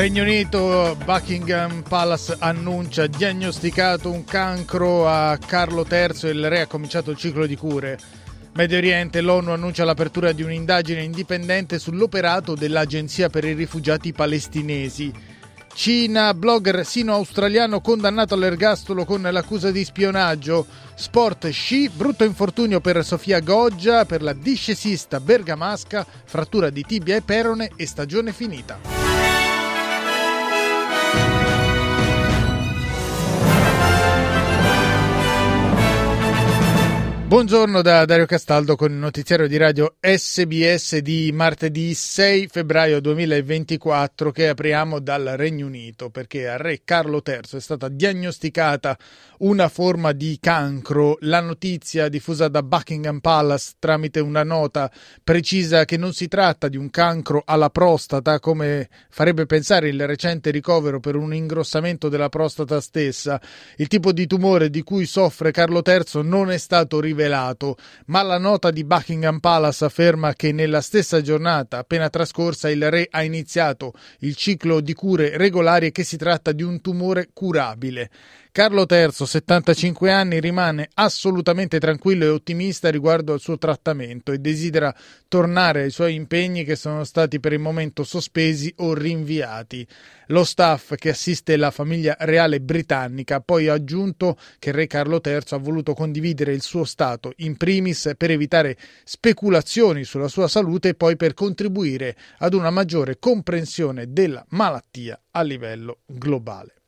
Regno Unito, Buckingham Palace annuncia diagnosticato un cancro a Carlo III e il re ha cominciato il ciclo di cure. Medio Oriente, l'ONU annuncia l'apertura di un'indagine indipendente sull'operato dell'Agenzia per i rifugiati palestinesi. Cina, blogger sino-australiano condannato all'ergastolo con l'accusa di spionaggio. Sport sci, brutto infortunio per Sofia Goggia, per la discesista bergamasca, frattura di tibia e perone e stagione finita. Buongiorno da Dario Castaldo con il notiziario di radio SBS di martedì 6 febbraio 2024 che apriamo dal Regno Unito perché al re Carlo III è stata diagnosticata una forma di cancro. La notizia diffusa da Buckingham Palace tramite una nota precisa che non si tratta di un cancro alla prostata come farebbe pensare il recente ricovero per un ingrossamento della prostata stessa. Il tipo di tumore di cui soffre Carlo III non è stato rivelato rivelato, ma la nota di Buckingham Palace afferma che nella stessa giornata appena trascorsa il re ha iniziato il ciclo di cure regolari e che si tratta di un tumore curabile. Carlo III, 75 anni, rimane assolutamente tranquillo e ottimista riguardo al suo trattamento e desidera tornare ai suoi impegni che sono stati per il momento sospesi o rinviati. Lo staff che assiste la famiglia reale britannica ha poi aggiunto che re Carlo III ha voluto condividere il suo stato in primis per evitare speculazioni sulla sua salute e poi per contribuire ad una maggiore comprensione della malattia a livello globale.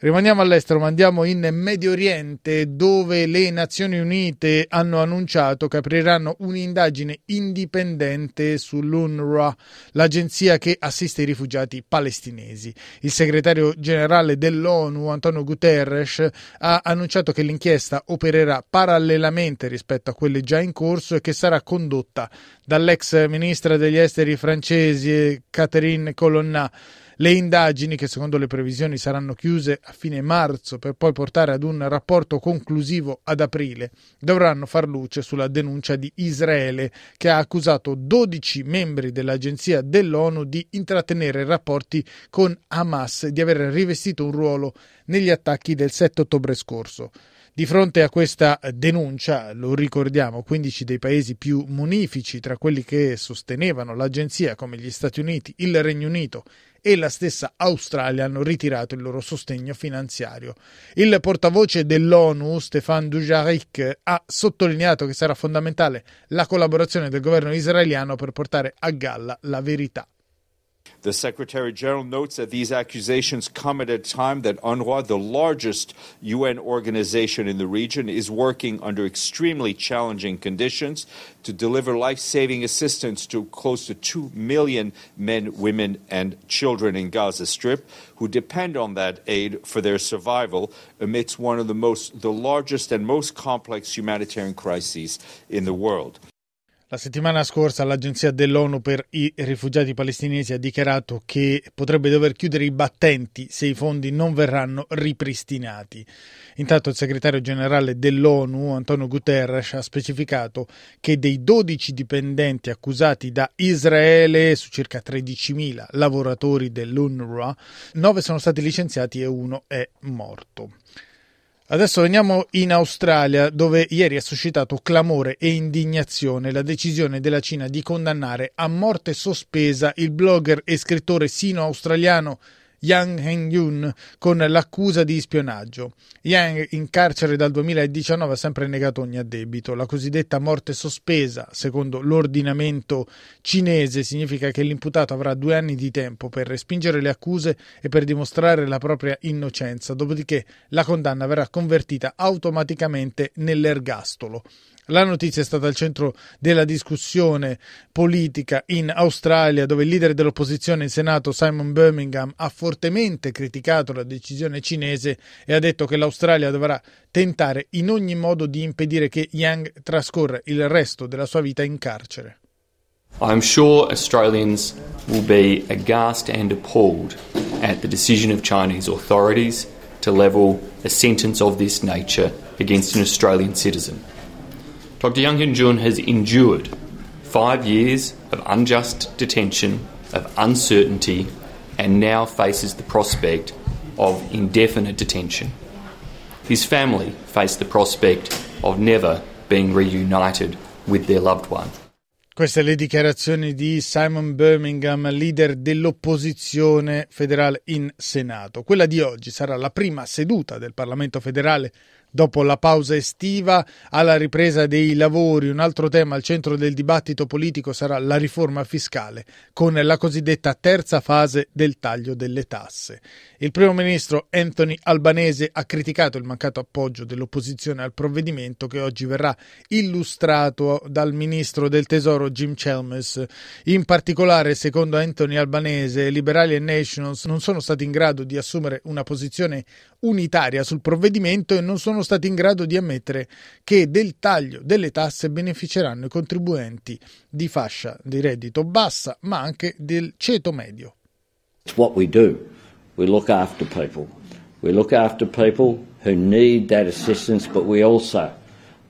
Rimaniamo all'estero, ma andiamo in Medio Oriente dove le Nazioni Unite hanno annunciato che apriranno un'indagine indipendente sull'UNRWA, l'agenzia che assiste i rifugiati palestinesi. Il segretario generale dell'ONU, Antonio Guterres, ha annunciato che l'inchiesta opererà parallelamente rispetto a quelle già in corso e che sarà condotta dall'ex ministra degli esteri francesi Catherine Colonna. Le indagini, che secondo le previsioni saranno chiuse a fine marzo per poi portare ad un rapporto conclusivo ad aprile, dovranno far luce sulla denuncia di Israele, che ha accusato 12 membri dell'agenzia dell'ONU di intrattenere rapporti con Hamas e di aver rivestito un ruolo negli attacchi del 7 ottobre scorso. Di fronte a questa denuncia, lo ricordiamo, 15 dei paesi più munifici tra quelli che sostenevano l'agenzia come gli Stati Uniti, il Regno Unito e la stessa Australia hanno ritirato il loro sostegno finanziario. Il portavoce dell'ONU, Stefan Dujarric, ha sottolineato che sarà fondamentale la collaborazione del governo israeliano per portare a galla la verità. The Secretary General notes that these accusations come at a time that UNRWA, the largest UN organization in the region, is working under extremely challenging conditions to deliver life saving assistance to close to 2 million men, women, and children in Gaza Strip who depend on that aid for their survival amidst one of the most the largest and most complex humanitarian crises in the world. La settimana scorsa l'Agenzia dell'ONU per i rifugiati palestinesi ha dichiarato che potrebbe dover chiudere i battenti se i fondi non verranno ripristinati. Intanto il segretario generale dell'ONU, Antonio Guterres, ha specificato che dei 12 dipendenti accusati da Israele su circa 13.000 lavoratori dell'UNRWA, 9 sono stati licenziati e uno è morto. Adesso veniamo in Australia, dove ieri ha suscitato clamore e indignazione la decisione della Cina di condannare a morte sospesa il blogger e scrittore sino-australiano Yang Hengyun con l'accusa di spionaggio. Yang, in carcere dal 2019, ha sempre negato ogni addebito. La cosiddetta morte sospesa, secondo l'ordinamento cinese, significa che l'imputato avrà due anni di tempo per respingere le accuse e per dimostrare la propria innocenza, dopodiché la condanna verrà convertita automaticamente nell'ergastolo. La notizia è stata al centro della discussione politica in Australia, dove il leader dell'opposizione in Senato, Simon Birmingham, ha fortemente criticato la decisione cinese e ha detto che l'Australia dovrà tentare in ogni modo di impedire che Yang trascorra il resto della sua vita in carcere. I'm sure Australians will be aghast and appalled at the decision of Chinese authorities to level a sentence of this nature against an Australian citizen. Dr. Young Hyun Jun has endured five years of unjust detention, of uncertainty, and now faces the prospect of indefinite detention. His family face the prospect of never being reunited with their loved one. Queste le dichiarazioni di Simon Birmingham, leader dell'opposizione federale in Senato. Quella di oggi sarà la prima seduta del Parlamento federale Dopo la pausa estiva, alla ripresa dei lavori, un altro tema al centro del dibattito politico sarà la riforma fiscale, con la cosiddetta terza fase del taglio delle tasse. Il primo ministro Anthony Albanese ha criticato il mancato appoggio dell'opposizione al provvedimento che oggi verrà illustrato dal ministro del Tesoro Jim Chalmers. In particolare, secondo Anthony Albanese, liberali e nationals non sono stati in grado di assumere una posizione unitaria sul provvedimento e non sono stati in grado di ammettere che del taglio delle tasse beneficeranno i contribuenti di fascia di reddito bassa, ma anche del ceto medio. It's what we do. We look after people. We look after people who need that assistance, but we also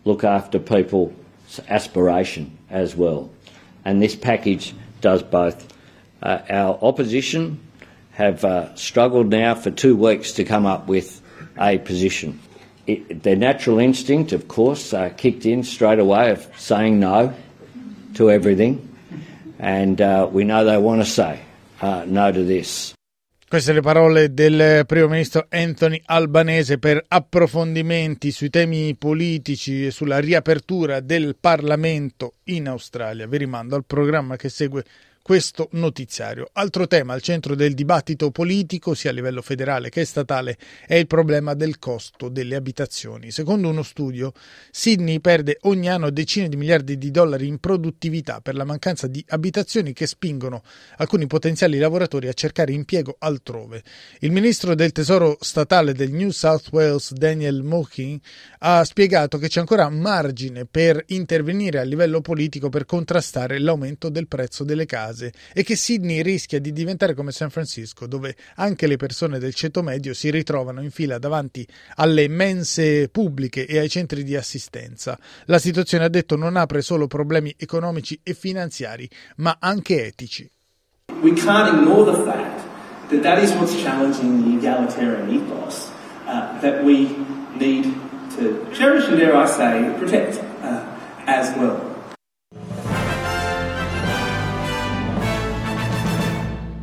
look after people's aspiration as well. And this package does both. Uh, our opposition have uh, struggled now for two weeks to come up with a position. It, their natural instinct, of course, uh, kicked in straight away of saying no to everything, and uh, we know they want to say uh, no to this. Queste le parole del primo ministro Anthony Albanese per approfondimenti sui temi politici e sulla riapertura del Parlamento in Australia. Vi rimando al programma che segue questo notiziario. Altro tema al centro del dibattito politico, sia a livello federale che statale, è il problema del costo delle abitazioni. Secondo uno studio, Sydney perde ogni anno decine di miliardi di dollari in produttività per la mancanza di abitazioni che spingono alcuni potenziali lavoratori a cercare impiego altrove. Il ministro del tesoro statale del New South Wales, Daniel Mohin, ha spiegato che c'è ancora margine per intervenire a livello politico per contrastare l'aumento del prezzo delle case base e che Sydney rischia di diventare come San Francisco, dove anche le persone del ceto medio si ritrovano in fila davanti alle mense pubbliche e ai centri di assistenza. La situazione, ha detto, non apre solo problemi economici e finanziari, ma anche etici. We can't ignore the fact that that is what's challenging the egalitarian ethos uh, that we need to cherish and, dare I say, protect uh, as well.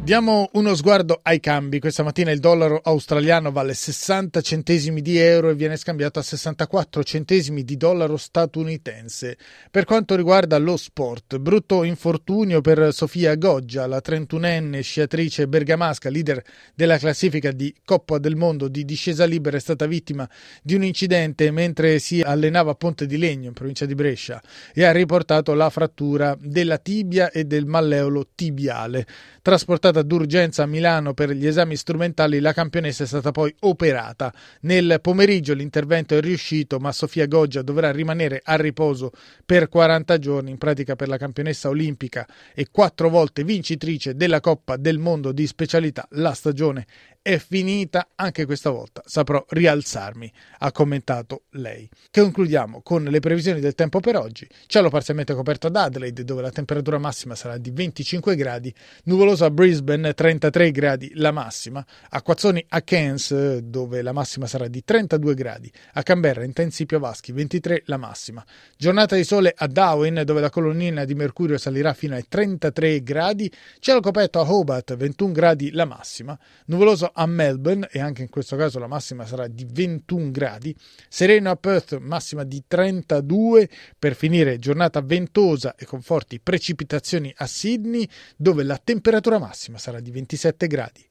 Diamo uno sguardo ai cambi. Questa mattina il dollaro australiano vale 60 centesimi di euro e viene scambiato a 64 centesimi di dollaro statunitense. Per quanto riguarda lo sport, brutto infortunio per Sofia Goggia, la 31enne sciatrice bergamasca, leader della classifica di Coppa del Mondo di discesa libera, è stata vittima di un incidente mentre si allenava a Ponte di Legno in provincia di Brescia e ha riportato la frattura della tibia e del malleolo tibiale. Trasportata d'urgenza a Milano per gli esami strumentali, la campionessa è stata poi operata. Nel pomeriggio l'intervento è riuscito, ma Sofia Goggia dovrà rimanere a riposo per 40 giorni, in pratica per la campionessa olimpica e quattro volte vincitrice della Coppa del Mondo di specialità. La stagione è finita anche questa volta, saprò rialzarmi, ha commentato lei. Concludiamo con le previsioni del tempo per oggi. Cielo parzialmente coperto ad Adelaide, dove la temperatura massima sarà di 25 gradi, nuvoloso a Brisbane, 33 gradi la massima, acquazzoni a Cairns, dove la massima sarà di 32 gradi, a Canberra, intensi piovaschi, 23 la massima. Giornata di sole a Darwin, dove la colonnina di mercurio salirà fino ai 33 gradi, cielo coperto a Hobart, 21 gradi la massima, nuvoloso a Melbourne e anche in questo caso la massima sarà di 21 gradi, sereno a Perth massima di 32 per finire giornata ventosa e con forti precipitazioni a Sydney dove la temperatura massima sarà di 27 gradi.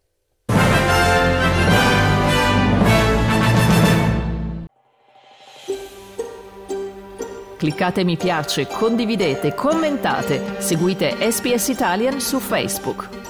Cliccate mi piace, condividete, commentate, seguite SPS Italian su Facebook.